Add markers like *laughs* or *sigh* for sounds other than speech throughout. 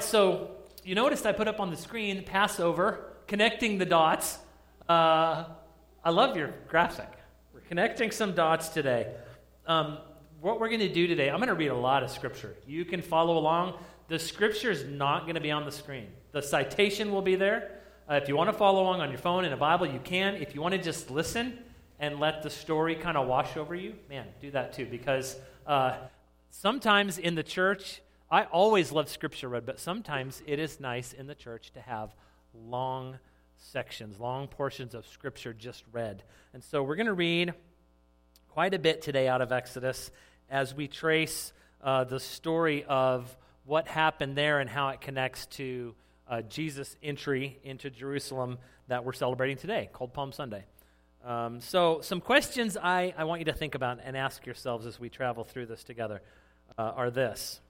So you noticed I put up on the screen Passover, connecting the dots. Uh, I love your graphic. We're connecting some dots today. Um, what we're going to do today, I'm going to read a lot of scripture. You can follow along. The scripture is not going to be on the screen. The citation will be there. Uh, if you want to follow along on your phone in a Bible, you can. If you want to just listen and let the story kind of wash over you, man, do that too. Because uh, sometimes in the church, I always love scripture read, but sometimes it is nice in the church to have long sections, long portions of scripture just read. And so we're going to read quite a bit today out of Exodus as we trace uh, the story of what happened there and how it connects to uh, Jesus' entry into Jerusalem that we're celebrating today, called Palm Sunday. Um, so, some questions I, I want you to think about and ask yourselves as we travel through this together uh, are this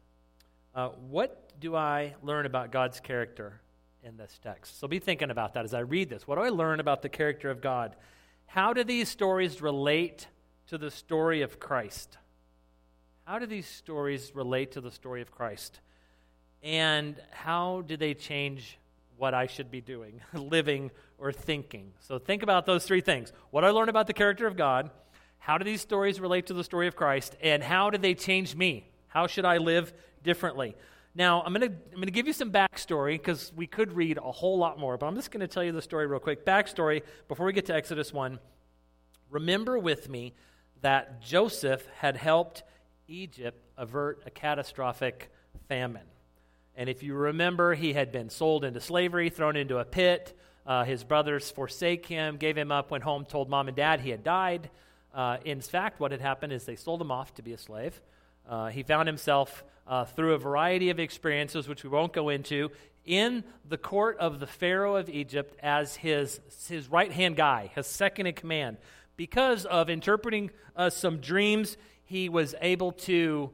uh, What do I learn about God's character in this text? So, be thinking about that as I read this. What do I learn about the character of God? How do these stories relate to the story of Christ? How do these stories relate to the story of Christ? And how do they change what I should be doing, *laughs* living, or thinking? So think about those three things. What I learn about the character of God, how do these stories relate to the story of Christ, and how do they change me? How should I live differently? Now, I'm going to I'm going to give you some backstory because we could read a whole lot more, but I'm just going to tell you the story real quick. Backstory before we get to Exodus 1. Remember with me that Joseph had helped Egypt avert a catastrophic famine. And if you remember, he had been sold into slavery, thrown into a pit. Uh, his brothers forsake him, gave him up, went home, told mom and dad he had died. Uh, in fact, what had happened is they sold him off to be a slave. Uh, he found himself uh, through a variety of experiences, which we won't go into, in the court of the Pharaoh of Egypt as his, his right hand guy, his second in command. Because of interpreting uh, some dreams, he was able to,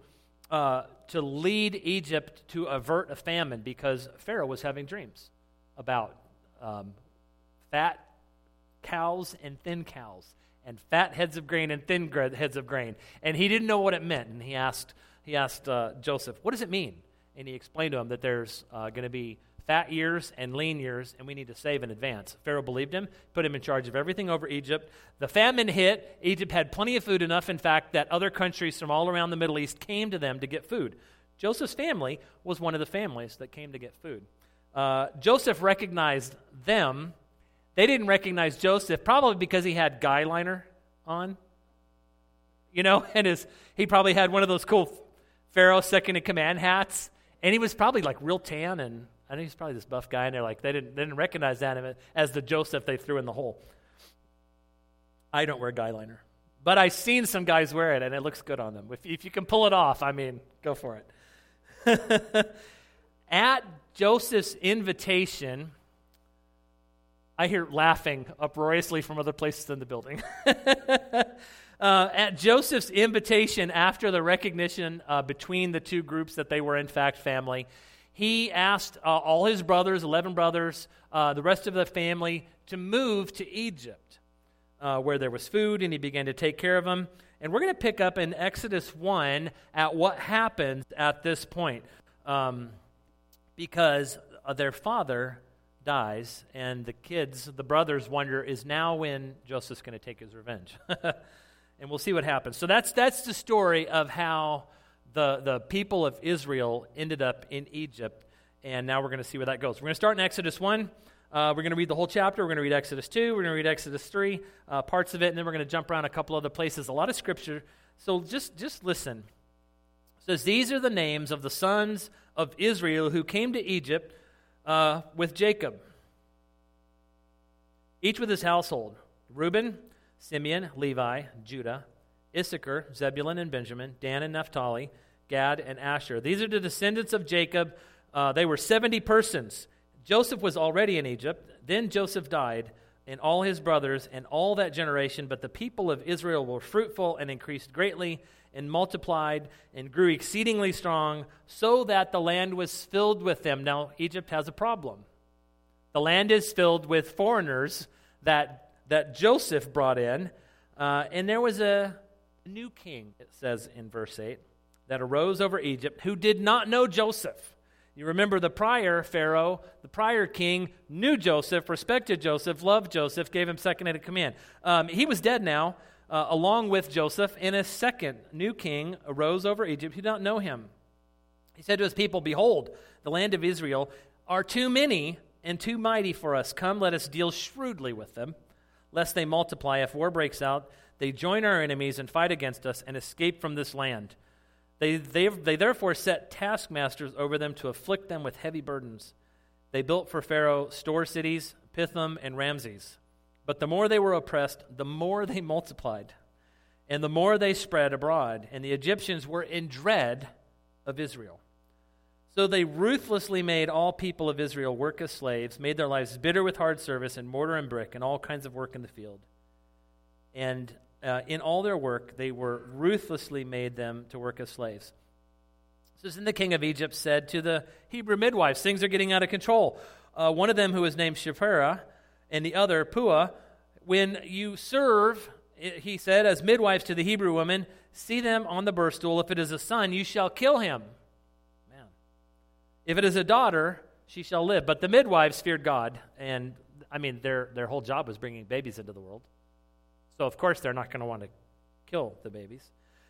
uh, to lead Egypt to avert a famine because Pharaoh was having dreams about um, fat cows and thin cows, and fat heads of grain and thin heads of grain. And he didn't know what it meant. And he asked, he asked uh, Joseph, What does it mean? And he explained to him that there's uh, going to be fat years and lean years, and we need to save in advance. Pharaoh believed him, put him in charge of everything over Egypt. The famine hit. Egypt had plenty of food, enough, in fact, that other countries from all around the Middle East came to them to get food. Joseph's family was one of the families that came to get food. Uh, Joseph recognized them. They didn't recognize Joseph, probably because he had guy liner on. You know, *laughs* and his, he probably had one of those cool Pharaoh second in command hats. And he was probably like real tan and I think he's probably this buff guy, and they're like, they didn't, they didn't recognize that as the Joseph they threw in the hole. I don't wear guy liner, but I've seen some guys wear it, and it looks good on them. If, if you can pull it off, I mean, go for it. *laughs* At Joseph's invitation, I hear laughing uproariously from other places in the building. *laughs* uh, at Joseph's invitation, after the recognition uh, between the two groups that they were, in fact, family, he asked uh, all his brothers, 11 brothers, uh, the rest of the family, to move to Egypt, uh, where there was food, and he began to take care of them. And we're going to pick up in Exodus 1 at what happens at this point. Um, because uh, their father dies, and the kids, the brothers, wonder is now when Joseph's going to take his revenge. *laughs* and we'll see what happens. So that's, that's the story of how the, the people of Israel ended up in Egypt, and now we're going to see where that goes. We're going to start in Exodus 1. Uh, we're going to read the whole chapter. We're going to read Exodus 2. We're going to read Exodus 3, uh, parts of it, and then we're going to jump around a couple other places. A lot of scripture. So just, just listen. It says, These are the names of the sons of Israel who came to Egypt uh, with Jacob, each with his household Reuben, Simeon, Levi, Judah, Issachar, Zebulun, and Benjamin, Dan and Naphtali. Gad, and Asher. These are the descendants of Jacob. Uh, they were 70 persons. Joseph was already in Egypt. Then Joseph died, and all his brothers, and all that generation. But the people of Israel were fruitful and increased greatly, and multiplied, and grew exceedingly strong, so that the land was filled with them. Now, Egypt has a problem. The land is filled with foreigners that, that Joseph brought in. Uh, and there was a new king, it says in verse 8 that arose over Egypt who did not know Joseph. You remember the prior Pharaoh, the prior king, knew Joseph, respected Joseph, loved Joseph, gave him second in command. Um, he was dead now, uh, along with Joseph, and a second new king arose over Egypt who did not know him. He said to his people, Behold, the land of Israel are too many and too mighty for us. Come, let us deal shrewdly with them, lest they multiply. If war breaks out, they join our enemies and fight against us and escape from this land. They, they, they therefore set taskmasters over them to afflict them with heavy burdens. They built for Pharaoh store cities, Pithom and Ramses. But the more they were oppressed, the more they *laughs* multiplied, and the more they spread abroad. And the Egyptians were in dread of Israel. So they ruthlessly made all people of Israel work as slaves, made their lives bitter with hard service and mortar and brick and all kinds of work in the field. And uh, in all their work, they were ruthlessly made them to work as slaves. So then the king of Egypt said to the Hebrew midwives, Things are getting out of control. Uh, one of them, who was named Shiphrah, and the other, Puah, when you serve, eh, he said, as midwives to the Hebrew women, see them on the birth stool. If it is a son, you shall kill him. Man. If it is a daughter, she shall live. But the midwives feared God, and I mean, their, their whole job was bringing babies into the world. So, of course, they're not going to want to kill the babies.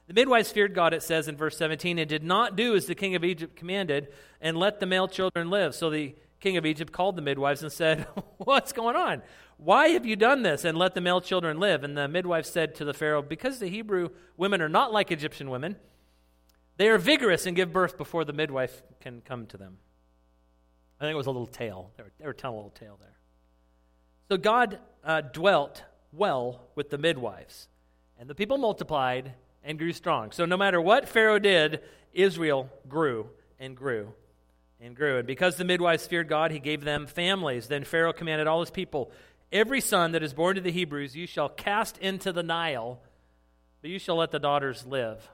The midwives feared God, it says in verse 17, and did not do as the king of Egypt commanded, and let the male children live. So the king of Egypt called the midwives and said, *laughs* What's going on? Why have you done this and let the male children live? And the midwife said to the Pharaoh, Because the Hebrew women are not like Egyptian women. They are vigorous and give birth before the midwife can come to them. I think it was a little tale. They were, they were telling a little tale there. So God uh, dwelt well with the midwives. And the people multiplied and grew strong. So no matter what Pharaoh did, Israel grew and grew and grew. And because the midwives feared God, he gave them families. Then Pharaoh commanded all his people Every son that is born to the Hebrews you shall cast into the Nile, but you shall let the daughters live.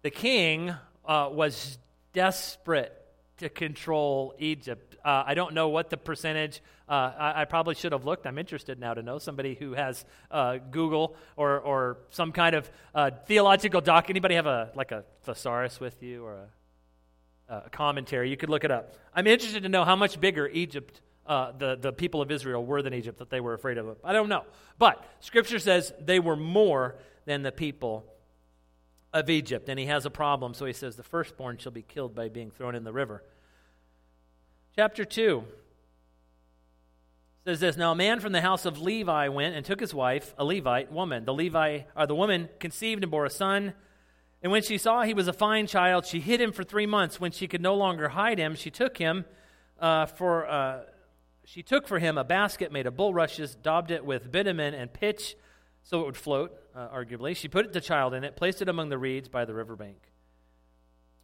The king uh, was desperate to control Egypt uh, I don't know what the percentage. Uh, I, I, probably should have looked. I'm interested now to know somebody who has uh, Google or, or some kind of uh, theological doc. Anybody have a like a thesaurus with you or a, a, commentary? You could look it up. I'm interested to know how much bigger Egypt. Uh, the, the people of Israel were than Egypt that they were afraid of. I don't know. But Scripture says they were more than the people of Egypt. And he has a problem, so he says the firstborn shall be killed by being thrown in the river. Chapter 2 says this Now a man from the house of Levi went and took his wife, a Levite woman. The Levi, or the woman conceived and bore a son. And when she saw he was a fine child, she hid him for three months. When she could no longer hide him, she took him uh, for uh, she took for him a basket made of bulrushes, daubed it with bitumen and pitch, so it would float. Uh, arguably, she put the child in it, placed it among the reeds by the riverbank.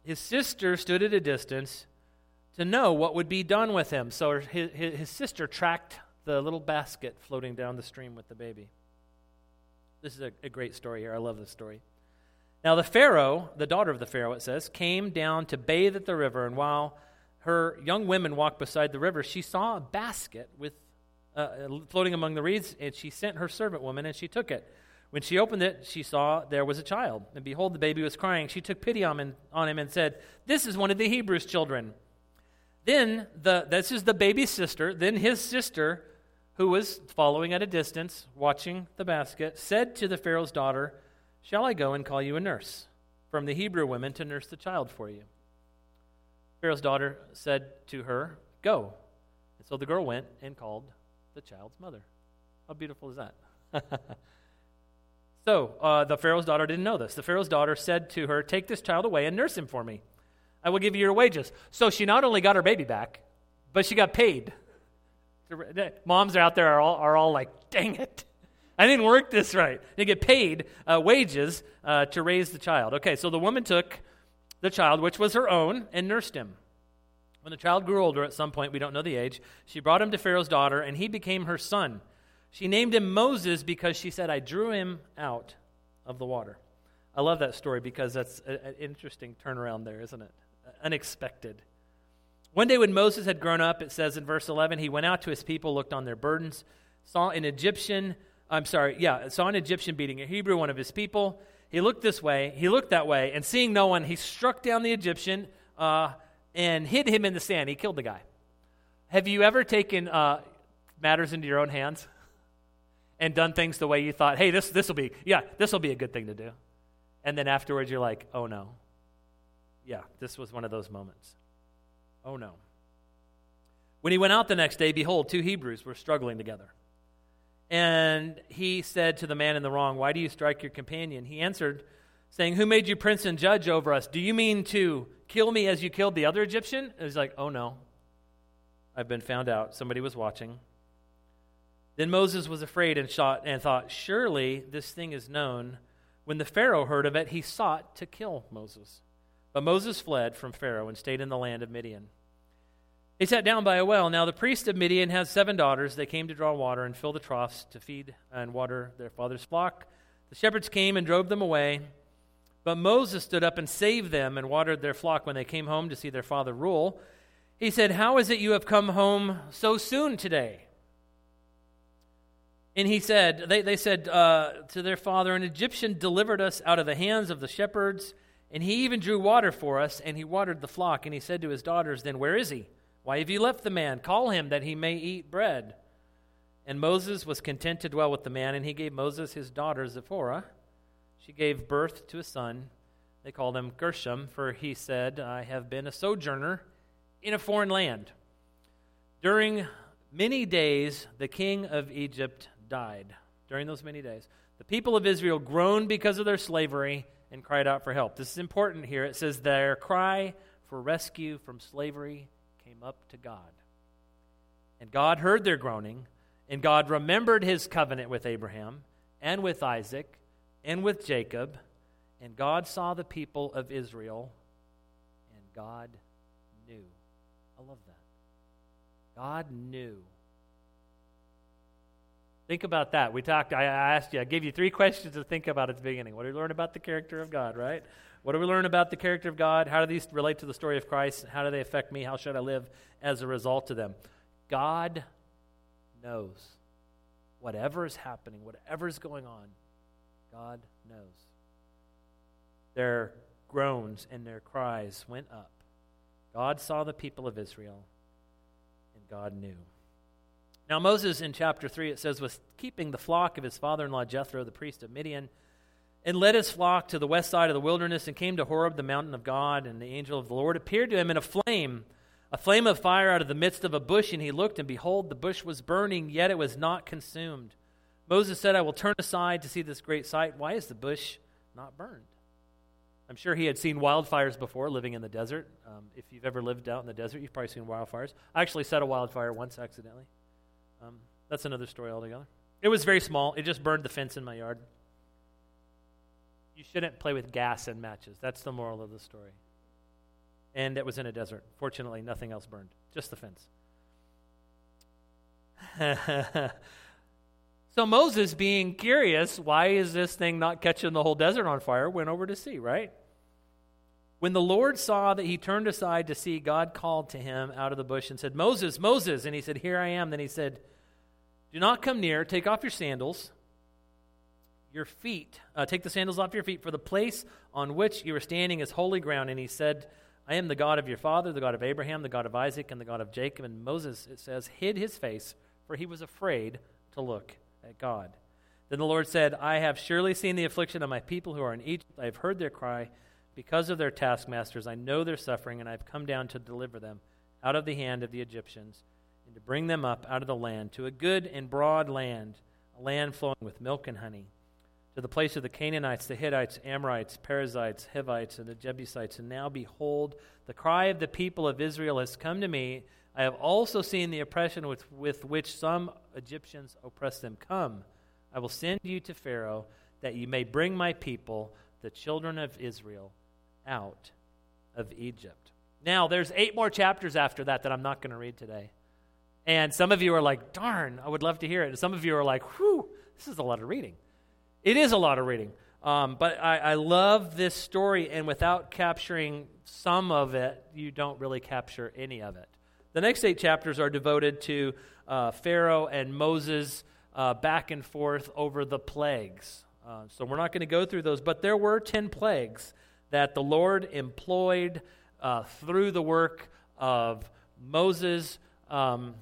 His sister stood at a distance to know what would be done with him. So his, his sister tracked the little basket floating down the stream with the baby. This is a, a great story here. I love this story. Now, the Pharaoh, the daughter of the Pharaoh, it says, came down to bathe at the river, and while her young women walked beside the river, she saw a basket with uh, uh floating among the reeds, and she sent her servant woman, and she took it. When she opened it, she saw there was a child, and behold, the baby was crying. She took pity on him, on him and said, This is one of the Hebrews' children. Then the this is the baby's sister. Then his sister, who was following at a distance, watching the basket, said to the Pharaoh's daughter, Shall I go and call you a nurse from the Hebrew women to nurse the child for you? Pharaoh's daughter said to her, Go. And so the girl went and called the child's mother. How beautiful is that? *laughs* so uh, the Pharaoh's daughter didn't know this. The Pharaoh's daughter said to her, Take this child away and nurse him for me. I will give you your wages. So she not only got her baby back, but she got paid. *laughs* Moms are out there are all, are all like, dang it. I didn't work this right. They get paid uh, wages uh, to raise the child. Okay, so the woman took the child, which was her own, and nursed him. When the child grew older, at some point, we don't know the age, she brought him to Pharaoh's daughter, and he became her son. She named him Moses because she said, I drew him out of the water. I love that story because that's an interesting turnaround there, isn't it? unexpected. One day when Moses had grown up, it says in verse 11, he went out to his people, looked on their burdens, saw an Egyptian, I'm sorry, yeah, saw an Egyptian beating a Hebrew, one of his people. He looked this way, he looked that way, and seeing no one, he struck down the Egyptian uh, and hid him in the sand. He killed the guy. Have you ever taken uh, matters into your own hands and done things the way you thought, hey, this this will be, yeah, this will be a good thing to do? And then afterwards you're like, oh no. Yeah, this was one of those moments. Oh no. When he went out the next day, behold, two Hebrews were struggling together. And he said to the man in the wrong, Why do you strike your companion? He answered, saying, Who made you prince and judge over us? Do you mean to kill me as you killed the other Egyptian? And he's like, Oh no. I've been found out. Somebody was watching. Then Moses was afraid and, shot, and thought, Surely this thing is known. When the Pharaoh heard of it, he sought to kill Moses. But Moses fled from Pharaoh and stayed in the land of Midian. He sat down by a well. Now the priest of Midian had seven daughters. They came to draw water and fill the troughs to feed and water their father's flock. The shepherds came and drove them away. But Moses stood up and saved them and watered their flock when they came home to see their father Reuel. He said, How is it you have come home so soon today? And he said, They, they said uh, to their father, An Egyptian delivered us out of the hands of the shepherds, and he even drew water for us, and he watered the flock. And he said to his daughters, Then where is he? Why have you left the man? Call him that he may eat bread. And Moses was content to dwell with the man, and he gave Moses his daughter Zipporah. She gave birth to a son. They called him Gershom, for he said, I have been a sojourner in a foreign land. During many days, the king of Egypt died. During those many days, the people of Israel groaned because of their slavery and cried out for help. This is important here. It says, Their cry for rescue from slavery came up to God. And God heard their groaning, and God remembered his covenant with Abraham and with Isaac and with Jacob. And God saw the people of Israel, and God knew. I love that. God knew. Think about that. We talked, I asked you, I gave you three questions to think about at the beginning. What do we learn about the character of God, right? What do we learn about the character of God? How do these relate to the story of Christ? How do they affect me? How should I live as a result of them? God knows. Whatever is happening, whatever is going on, God knows. Their groans and their cries went up. God saw the people of Israel, and God knew. Now, Moses in chapter 3, it says, was keeping the flock of his father in law Jethro, the priest of Midian and led his flock to the west side of the wilderness and came to Horeb, the mountain of God. And the angel of the Lord appeared to him in a flame, a flame of fire out of the midst of a bush. And he looked, and behold, the bush was burning, yet it was not consumed. Moses said, I will turn aside to see this great sight. Why is the bush not burned? I'm sure he had seen wildfires before living in the desert. Um, if you've ever lived out in the desert, you've probably seen wildfires. I actually set a wildfire once accidentally. Um, that's another story altogether. It was very small, it just burned the fence in my yard. You shouldn't play with gas and matches. That's the moral of the story. And it was in a desert. Fortunately, nothing else burned, just the fence. *laughs* so Moses, being curious, why is this thing not catching the whole desert on fire, went over to see, right? When the Lord saw that he turned aside to see, God called to him out of the bush and said, Moses, Moses. And he said, Here I am. Then he said, Do not come near. Take off your sandals your feet, uh, take the sandals off your feet, for the place on which you are standing is holy ground. And he said, I am the God of your father, the God of Abraham, the God of Isaac, and the God of Jacob. And Moses, it says, hid his face, for he was afraid to look at God. Then the Lord said, I have surely seen the affliction of my people who are in Egypt. I have heard their cry because of their taskmasters. I know their suffering, and I have come down to deliver them out of the hand of the Egyptians and to bring them up out of the land to a good and broad land, a land flowing with milk and honey to the place of the Canaanites, the Hittites, Amorites, Perizzites, Hivites, and the Jebusites. And now, behold, the cry of the people of Israel has come to me. I have also seen the oppression with, with which some Egyptians oppress them. Come, I will send you to Pharaoh, that you may bring my people, the children of Israel, out of Egypt. Now, there's eight more chapters after that that I'm not going to read today. And some of you are like, darn, I would love to hear it. And some of you are like, whew, this is a lot of reading. It is a lot of reading. Um, but I, I, love this story, and without capturing some of it, you don't really capture any of it. The next eight chapters are devoted to uh, Pharaoh and Moses uh, back and forth over the plagues. Uh, so we're not going to go through those, but there were 10 plagues that the Lord employed uh, through the work of Moses. Um,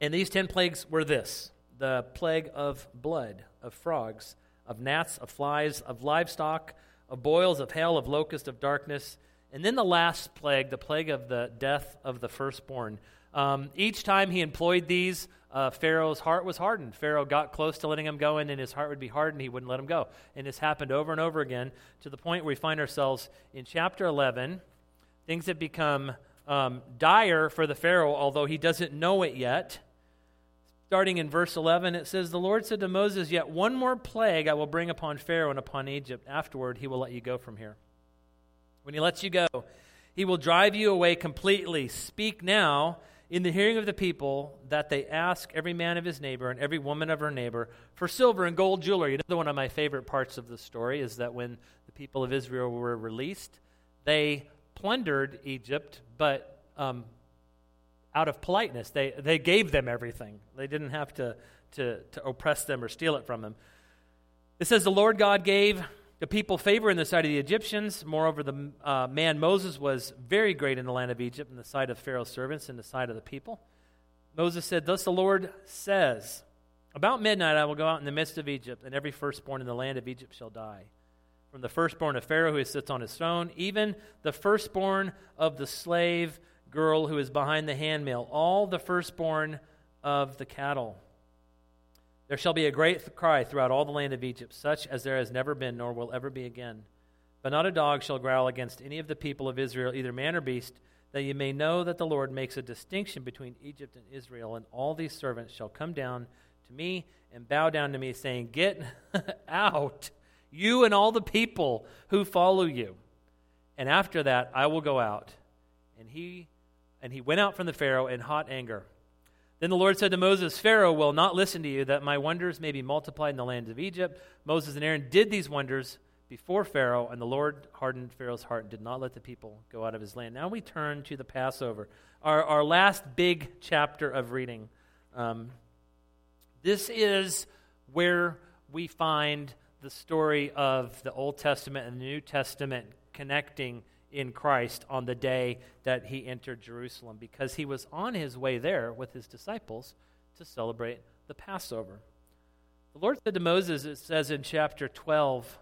and these 10 plagues were this the plague of blood, of frogs, of gnats, of flies, of livestock, of boils, of hail, of locusts, of darkness. And then the last plague, the plague of the death of the firstborn. Um, each time he employed these, uh, Pharaoh's heart was hardened. Pharaoh got close to letting him go, in, and his heart would be hardened. He wouldn't let him go. And this happened over and over again to the point where we find ourselves in chapter 11. Things have become um, dire for the Pharaoh, although he doesn't know it yet. Starting in verse 11, it says, The Lord said to Moses, Yet one more plague I will bring upon Pharaoh and upon Egypt. Afterward, he will let you go from here. When he lets you go, he will drive you away completely. Speak now in the hearing of the people that they ask every man of his neighbor and every woman of her neighbor for silver and gold jewelry. Another one of my favorite parts of the story is that when the people of Israel were released, they plundered Egypt, but um, out of politeness, they, they gave them everything. They didn't have to, to, to oppress them or steal it from them. It says, The Lord God gave the people favor in the sight of the Egyptians. Moreover, the uh, man Moses was very great in the land of Egypt, in the sight of Pharaoh's servants, in the sight of the people. Moses said, Thus the Lord says, About midnight I will go out in the midst of Egypt, and every firstborn in the land of Egypt shall die. From the firstborn of Pharaoh who sits on his throne, even the firstborn of the slave girl who is behind the handmill, all the firstborn of the cattle there shall be a great cry throughout all the land of Egypt, such as there has never been nor will ever be again. But not a dog shall growl against any of the people of Israel, either man or beast, that you may know that the Lord makes a distinction between Egypt and Israel, and all these servants shall come down to me and bow down to me, saying, Get *laughs* out, you and all the people who follow you. And after that I will go out. And he and he went out from the Pharaoh in hot anger. Then the Lord said to Moses, Pharaoh will not listen to you, that my wonders may be multiplied in the land of Egypt. Moses and Aaron did these wonders before Pharaoh, and the Lord hardened Pharaoh's heart and did not let the people go out of his land. Now we turn to the Passover, our, our last big chapter of reading. Um, this is where we find the story of the Old Testament and the New Testament connecting in Christ on the day that he entered Jerusalem because he was on his way there with his disciples to celebrate the Passover. The Lord said to Moses, it says in chapter 12,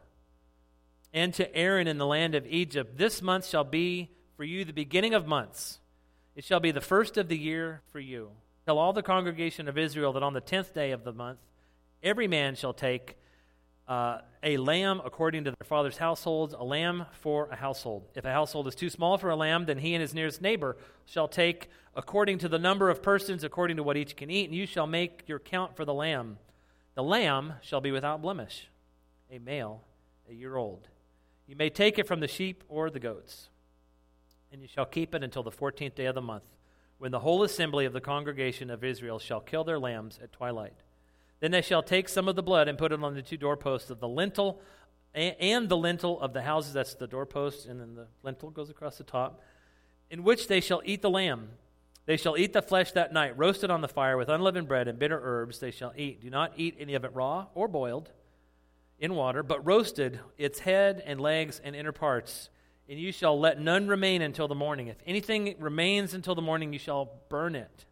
and to Aaron in the land of Egypt, This month shall be for you the beginning of months. It shall be the first of the year for you. Tell all the congregation of Israel that on the tenth day of the month, every man shall take uh, a lamb according to their father's households, a lamb for a household. If a household is too small for a lamb, then he and his nearest neighbor shall take according to the number of persons, according to what each can eat, and you shall make your count for the lamb. The lamb shall be without blemish, a male, a year old. You may take it from the sheep or the goats, and you shall keep it until the fourteenth day of the month, when the whole assembly of the congregation of Israel shall kill their lambs at twilight. Then they shall take some of the blood and put it on the two doorposts of the lintel and the lintel of the houses. That's the doorpost, and then the lintel goes across the top, in which they shall eat the lamb. They shall eat the flesh that night, roasted on the fire with unleavened bread and bitter herbs. They shall eat. Do not eat any of it raw or boiled in water, but roasted, its head and legs and inner parts. And you shall let none remain until the morning. If anything remains until the morning, you shall burn it.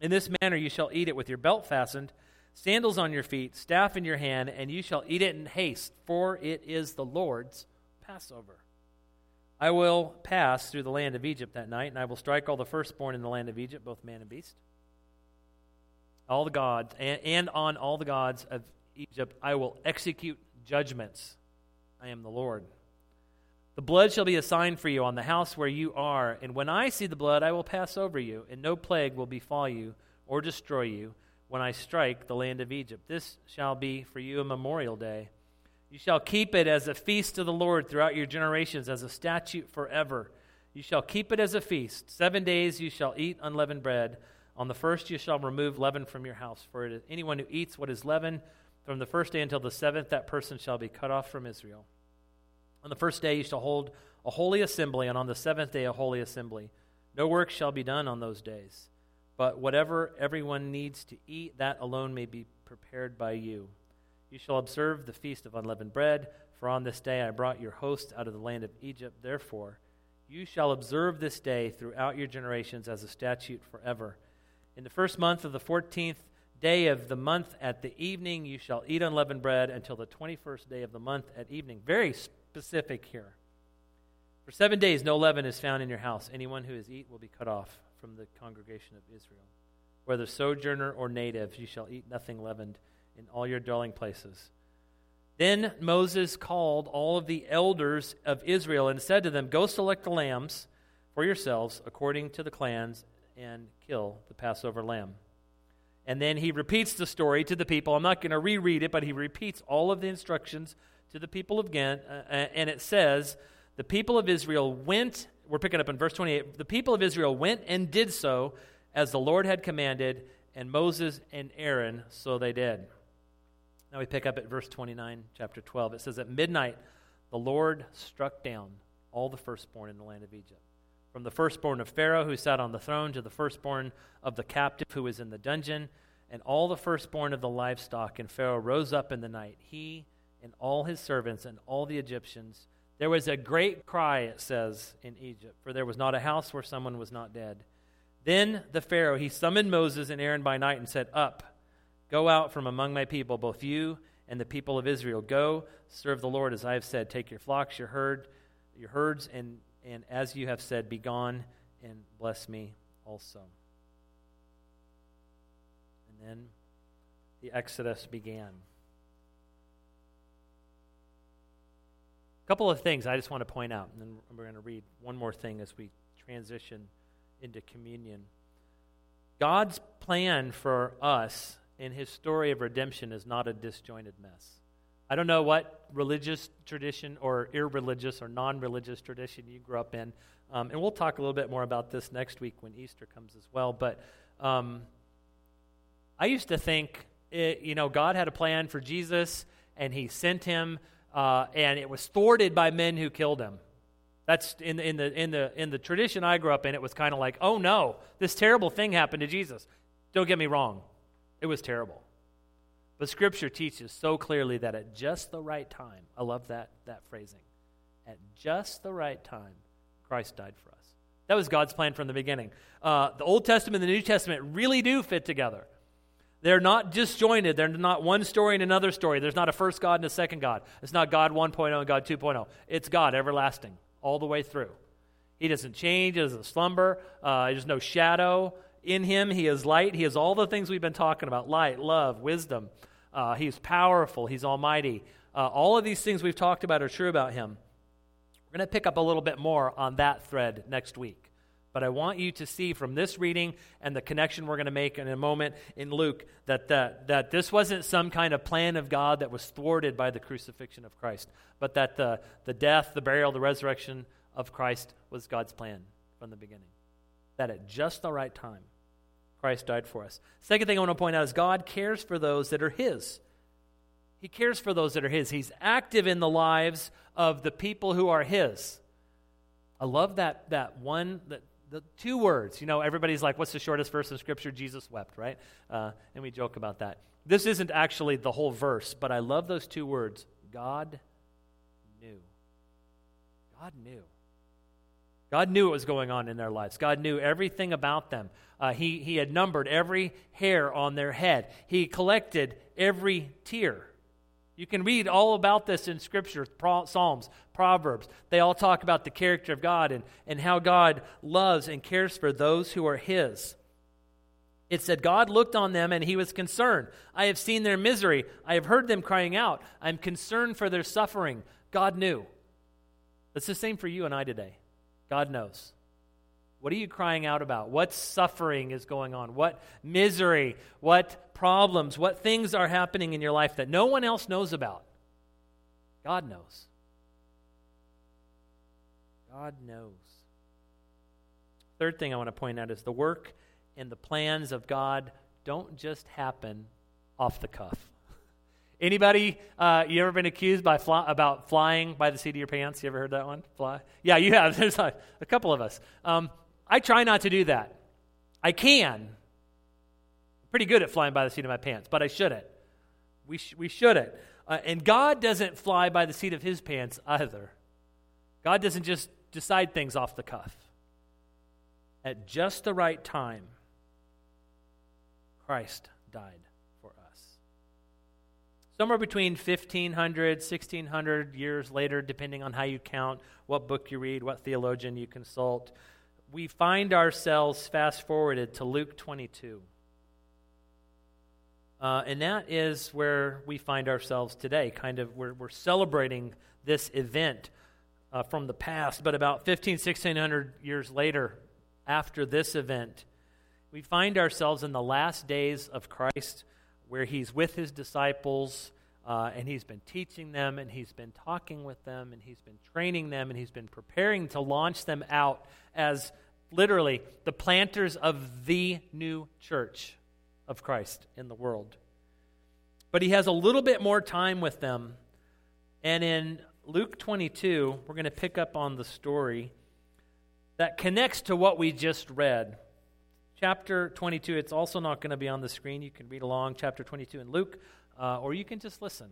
In this manner you shall eat it with your belt fastened sandals on your feet, staff in your hand, and you shall eat it in haste, for it is the Lord's Passover. I will pass through the land of Egypt that night, and I will strike all the firstborn in the land of Egypt, both man and beast. All the gods, and, and on all the gods of Egypt, I will execute judgments. I am the Lord. The blood shall be a sign for you on the house where you are, and when I see the blood, I will pass over you, and no plague will befall you or destroy you when I strike the land of Egypt. This shall be for you a memorial day. You shall keep it as a feast to the Lord throughout your generations, as a statute forever. You shall keep it as a feast. Seven days you shall eat unleavened bread. On the first you shall remove leaven from your house. For it is anyone who eats what is leavened from the first day until the seventh, that person shall be cut off from Israel. On the first day you shall hold a holy assembly, and on the seventh day a holy assembly. No work shall be done on those days but whatever everyone needs to eat, that alone may be prepared by you. You shall observe the feast of unleavened bread, for on this day I brought your hosts out of the land of Egypt. Therefore, You shall observe this day throughout your generations as a statute forever. In the first month of the fourteenth day of the month at the evening, you shall eat unleavened bread until the 21st day of the month at evening. Very specific here. For seven days, no leaven is found in your house. Anyone who has eat will be cut off from the congregation of Israel. Whether sojourner or native, you shall eat nothing leavened in all your dwelling places. Then Moses called all of the elders of Israel and said to them, Go select the lambs for yourselves according to the clans and kill the Passover lamb. And then he repeats the story to the people. I'm not going to reread it, but he repeats all of the instructions to the people of Ghent. Uh, uh, and it says, The people of Israel went, we're picking up in verse 28, the people of Israel went and did so as the Lord had commanded, and Moses and Aaron, so they did. Now we pick up at verse 29, chapter 12. It says, At midnight, the Lord struck down all the firstborn in the land of Egypt. From the firstborn of Pharaoh who sat on the throne to the firstborn of the captive who was in the dungeon, and all the firstborn of the livestock. And Pharaoh rose up in the night, he and all his servants and all the Egyptians. There was a great cry, it says, in Egypt, for there was not a house where someone was not dead. Then the Pharaoh, he summoned Moses and Aaron by night and said, Up Go out from among my people, both you and the people of Israel. Go, serve the Lord as I have said. Take your flocks, your herd, your herds, and, and as you have said, be gone and bless me also. And then the Exodus began. Couple of things I just want to point out, and then we're going to read one more thing as we transition into communion. God's plan for us in his story of redemption is not a disjointed mess. I don't know what religious tradition or irreligious or non religious tradition you grew up in. Um, and we'll talk a little bit more about this next week when Easter comes as well. But um, I used to think, it, you know, God had a plan for Jesus and he sent him, uh, and it was thwarted by men who killed him. That's in the, in the, in the, in the tradition I grew up in, it was kind of like, oh no, this terrible thing happened to Jesus. Don't get me wrong. It was terrible. But Scripture teaches so clearly that at just the right time, I love that, that phrasing, at just the right time, Christ died for us. That was God's plan from the beginning. Uh, the Old Testament and the New Testament really do fit together. They're not disjointed. They're not one story and another story. There's not a first God and a second God. It's not God 1.0 and God 2.0. It's God everlasting all the way through. He doesn't change. He doesn't slumber. Uh, there's no shadow. In him, he is light. He is all the things we've been talking about light, love, wisdom. Uh, he's powerful. He's almighty. Uh, all of these things we've talked about are true about him. We're going to pick up a little bit more on that thread next week. But I want you to see from this reading and the connection we're going to make in a moment in Luke that, that, that this wasn't some kind of plan of God that was thwarted by the crucifixion of Christ, but that the, the death, the burial, the resurrection of Christ was God's plan from the beginning. That at just the right time, Christ died for us. Second thing I want to point out is God cares for those that are His. He cares for those that are His. He's active in the lives of the people who are His. I love that, that one, that, the two words. You know, everybody's like, what's the shortest verse in Scripture? Jesus wept, right? Uh, and we joke about that. This isn't actually the whole verse, but I love those two words God knew. God knew. God knew what was going on in their lives. God knew everything about them. Uh, he, he had numbered every hair on their head, He collected every tear. You can read all about this in Scripture, Psalms, Proverbs. They all talk about the character of God and, and how God loves and cares for those who are His. It said, God looked on them and He was concerned. I have seen their misery. I have heard them crying out. I'm concerned for their suffering. God knew. It's the same for you and I today. God knows. What are you crying out about? What suffering is going on? What misery? What problems? What things are happening in your life that no one else knows about? God knows. God knows. Third thing I want to point out is the work and the plans of God don't just happen off the cuff. *laughs* Anybody, uh, you ever been accused by fly, about flying by the seat of your pants? You ever heard that one? Fly? Yeah, you have. *laughs* There's a, a couple of us. Um, I try not to do that. I can. Pretty good at flying by the seat of my pants, but I shouldn't. We, sh- we shouldn't. Uh, and God doesn't fly by the seat of his pants either. God doesn't just decide things off the cuff. At just the right time, Christ died for us. Somewhere between 1500, 1600 years later, depending on how you count, what book you read, what theologian you consult, we find ourselves fast forwarded to Luke 22. Uh, and that is where we find ourselves today. Kind of, we're, we're celebrating this event uh, from the past, but about 15, 1600 years later, after this event, we find ourselves in the last days of Christ where he's with his disciples uh, and he's been teaching them and he's been talking with them and he's been training them and he's been preparing to launch them out as literally the planters of the new church of Christ in the world. But he has a little bit more time with them. And in Luke 22, we're going to pick up on the story that connects to what we just read chapter 22. It's also not going to be on the screen. You can read along chapter 22 in Luke, uh, or you can just listen.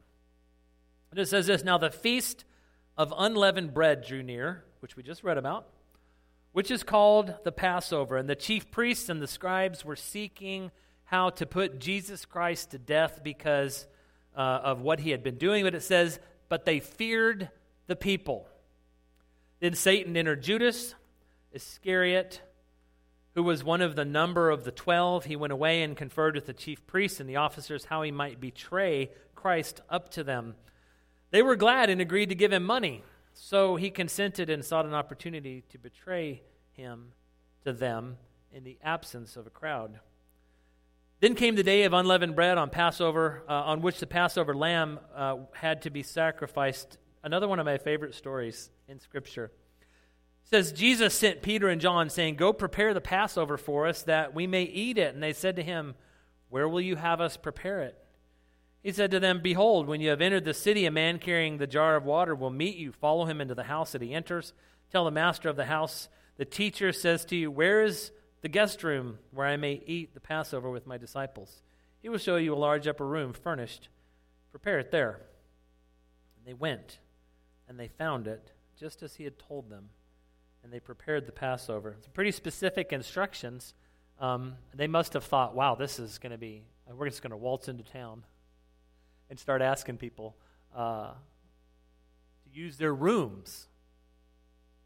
And it says this Now the feast of unleavened bread drew near, which we just read about, which is called the Passover. And the chief priests and the scribes were seeking how to put Jesus Christ to death because uh, of what he had been doing. But it says, But they feared the people. Then Satan entered Judas Iscariot who was one of the number of the twelve, he went away and conferred with the chief priests and the officers how he might betray Christ up to them. They were glad and agreed to give him money. So he consented and sought an opportunity to betray him to them in the absence of a crowd. Then came the day of unleavened bread on Passover, uh, on which the Passover lamb uh, had to be sacrificed. Another one of my favorite stories in Scripture says Jesus sent Peter and John saying, "Go prepare the Passover for us that we may eat it." And they said to him, "Where will you have us prepare it?" He said to them, "Behold, when you have entered the city, a man carrying the jar of water will meet you. Follow him into the house that he enters. Tell the master of the house, the teacher says to you, "Where is the guest room where I may eat the Passover with my disciples?" He will show you a large upper room furnished. Prepare it there. And they went, and they found it just as he had told them and they prepared the Passover. It's pretty specific instructions. Um, they must have thought, wow, this is going to be, we're just going to waltz into town and start asking people uh, to use their rooms.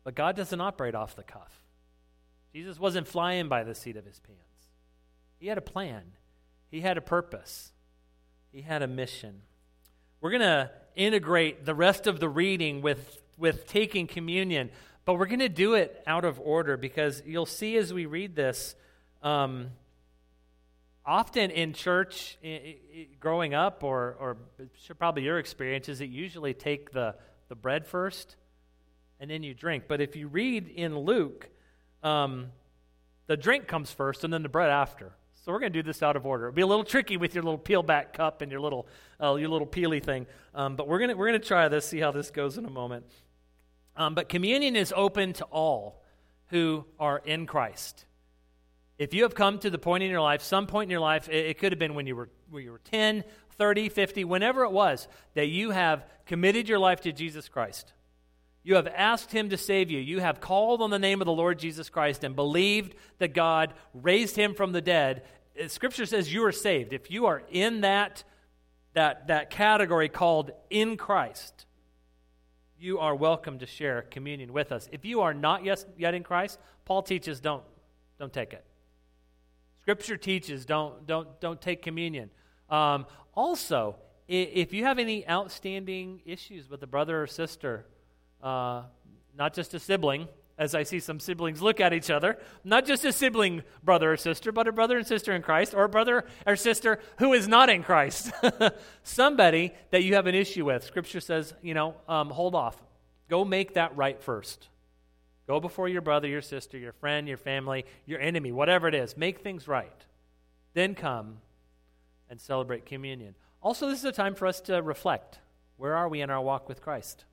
But God doesn't operate off the cuff. Jesus wasn't flying by the seat of his pants. He had a plan, he had a purpose, he had a mission. We're going to integrate the rest of the reading with, with taking communion. But we're going to do it out of order because you'll see as we read this, um, often in church, growing up, or, or probably your experience, is that usually take the, the bread first and then you drink. But if you read in Luke, um, the drink comes first and then the bread after. So we're going to do this out of order. It'll be a little tricky with your little peel back cup and your little uh, your little peely thing, um, but we're going to we're going to try this. See how this goes in a moment. Um, but communion is open to all who are in Christ. If you have come to the point in your life, some point in your life, it, it could have been when you were when you were 10, 30, 50, whenever it was, that you have committed your life to Jesus Christ. You have asked him to save you. You have called on the name of the Lord Jesus Christ and believed that God raised him from the dead. Uh, scripture says you are saved. If you are in that, that, that category called in Christ, you are welcome to share communion with us. If you are not yet, yet in Christ, Paul teaches don't, don't take it. Scripture teaches don't, don't, don't take communion. Um, also, if you have any outstanding issues with a brother or sister, uh, not just a sibling, as I see some siblings look at each other, not just a sibling brother or sister, but a brother and sister in Christ, or a brother or sister who is not in Christ. *laughs* Somebody that you have an issue with. Scripture says, you know, um, hold off. Go make that right first. Go before your brother, your sister, your friend, your family, your enemy, whatever it is. Make things right. Then come and celebrate communion. Also, this is a time for us to reflect. Where are we in our walk with Christ?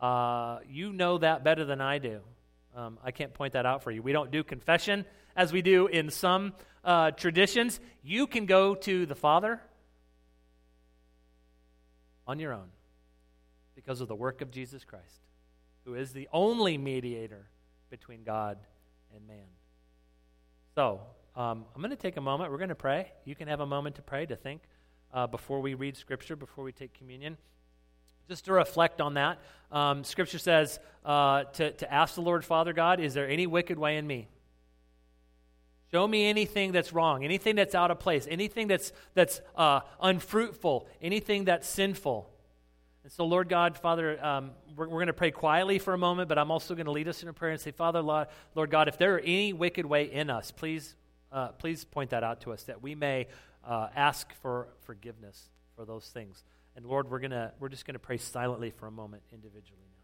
Uh, you know that better than I do. Um, I can't point that out for you. We don't do confession as we do in some uh, traditions. You can go to the Father on your own because of the work of Jesus Christ. who is the only mediator between God and man. So, um, I'm going to take a moment. We're going to pray. You can have a moment to pray, to think uh, before we read Scripture, before we take communion. Just to reflect on that, um, Scripture says uh, to, to ask the Lord, Father God, is there any wicked way in me? Show me anything that's wrong, anything that's out of place, anything that's, that's uh, unfruitful, anything that's sinful. And so, Lord God, Father, um, we're, we're going to pray quietly for a moment, but I'm also going to lead us in a prayer and say, Father, Lord, God, if there are any wicked way in us, please, uh, please point that out to us that we may uh, ask for forgiveness for those things. And Lord, we're, gonna, we're just going to pray silently for a moment individually. Now.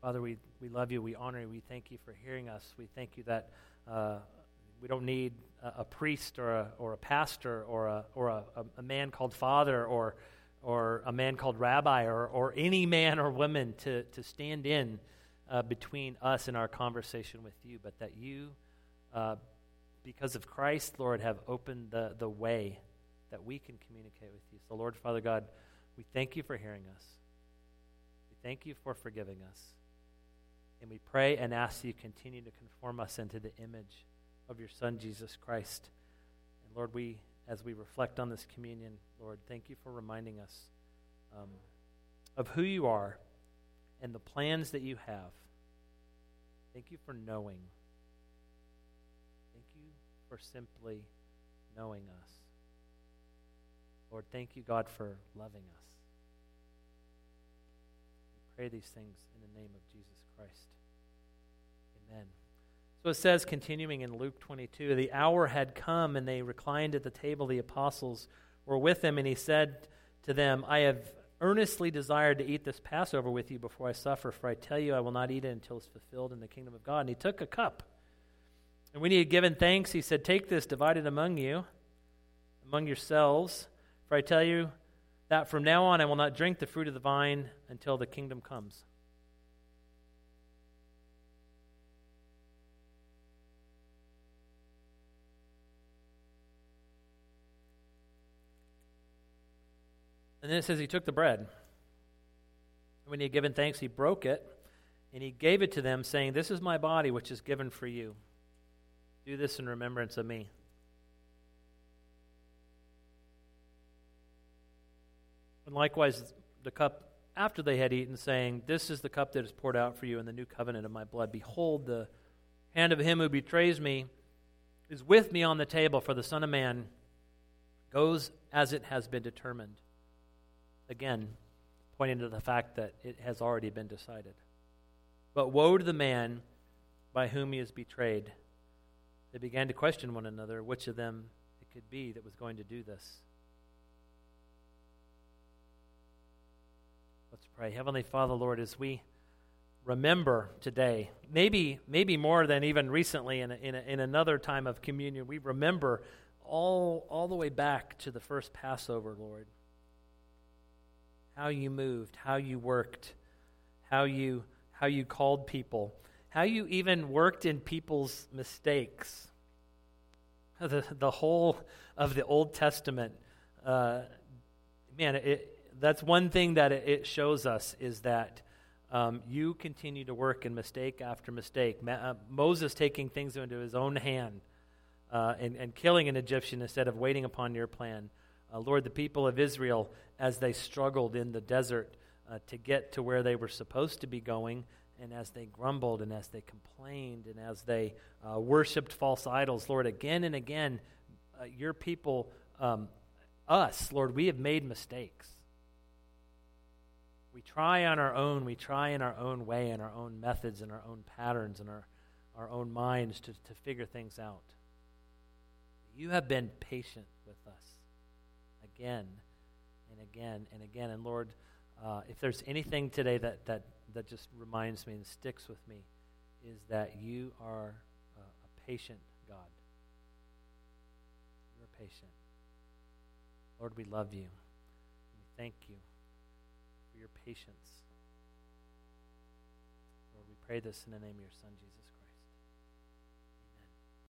Father, we, we love you. We honor you. We thank you for hearing us. We thank you that uh, we don't need a, a, priest or a, or a pastor or, a, or a, a man called father or, or a man called rabbi or, or any man or woman to, to stand in uh, between us and our conversation with you, but that you, uh, because of Christ, Lord, have opened the, the way that we can communicate with you. So, Lord, Father God, we thank you for hearing us. We thank you for forgiving us. And we pray and ask you continue to conform us into the image of your Son, Jesus Christ. And Lord, we, as we reflect on this communion, Lord, thank you for reminding us um, of who you are and the plans that you have. Thank you for knowing. Thank you for simply knowing us. Lord, thank you, God, for loving us. We pray these things in the name of Jesus Christ. Amen. So it says, continuing in Luke 22, the hour had come, and they reclined at the table. The apostles were with him, and he said to them, I have earnestly desired to eat this Passover with you before I suffer, for I tell you, I will not eat it until it's fulfilled in the kingdom of God. And he took a cup. And when he had given thanks, he said, Take this, divide it among you, among yourselves, for I tell you that from now on I will not drink the fruit of the vine until the kingdom comes. And then it says he took the bread. When he had given thanks, he broke it, and he gave it to them, saying, This is my body, which is given for you. Do this in remembrance of me. And likewise, the cup after they had eaten, saying, This is the cup that is poured out for you in the new covenant of my blood. Behold, the hand of him who betrays me is with me on the table, for the Son of Man goes as it has been determined. Again, pointing to the fact that it has already been decided. But woe to the man by whom he is betrayed. They began to question one another which of them it could be that was going to do this. Let's pray. Heavenly Father, Lord, as we remember today, maybe, maybe more than even recently in, a, in, a, in another time of communion, we remember all, all the way back to the first Passover, Lord how you moved, how you worked, how you, how you called people, how you even worked in people's mistakes. *laughs* The, the whole of the Old Testament, uh, man, it, that's one thing that it shows us is that um, you continue to work in mistake after mistake. Ma- uh, Moses taking things into his own hand uh, and, and killing an Egyptian instead of waiting upon your plan. Uh, Lord, the people of Israel, as they struggled in the desert uh, to get to where they were supposed to be going, and as they grumbled and as they complained and as they uh, worshiped false idols, Lord, again and again, uh, your people, um, us, Lord, we have made mistakes. We try on our own, we try in our own way, in our own methods, and our own patterns, and our, our own minds to, to figure things out. You have been patient with us again and again and again. And Lord, uh, if there's anything today that, that, that just reminds me and sticks with me, is that you are uh, a patient God. You're patient. Lord, we love you. We thank you for your patience. Lord, we pray this in the name of your Son, Jesus.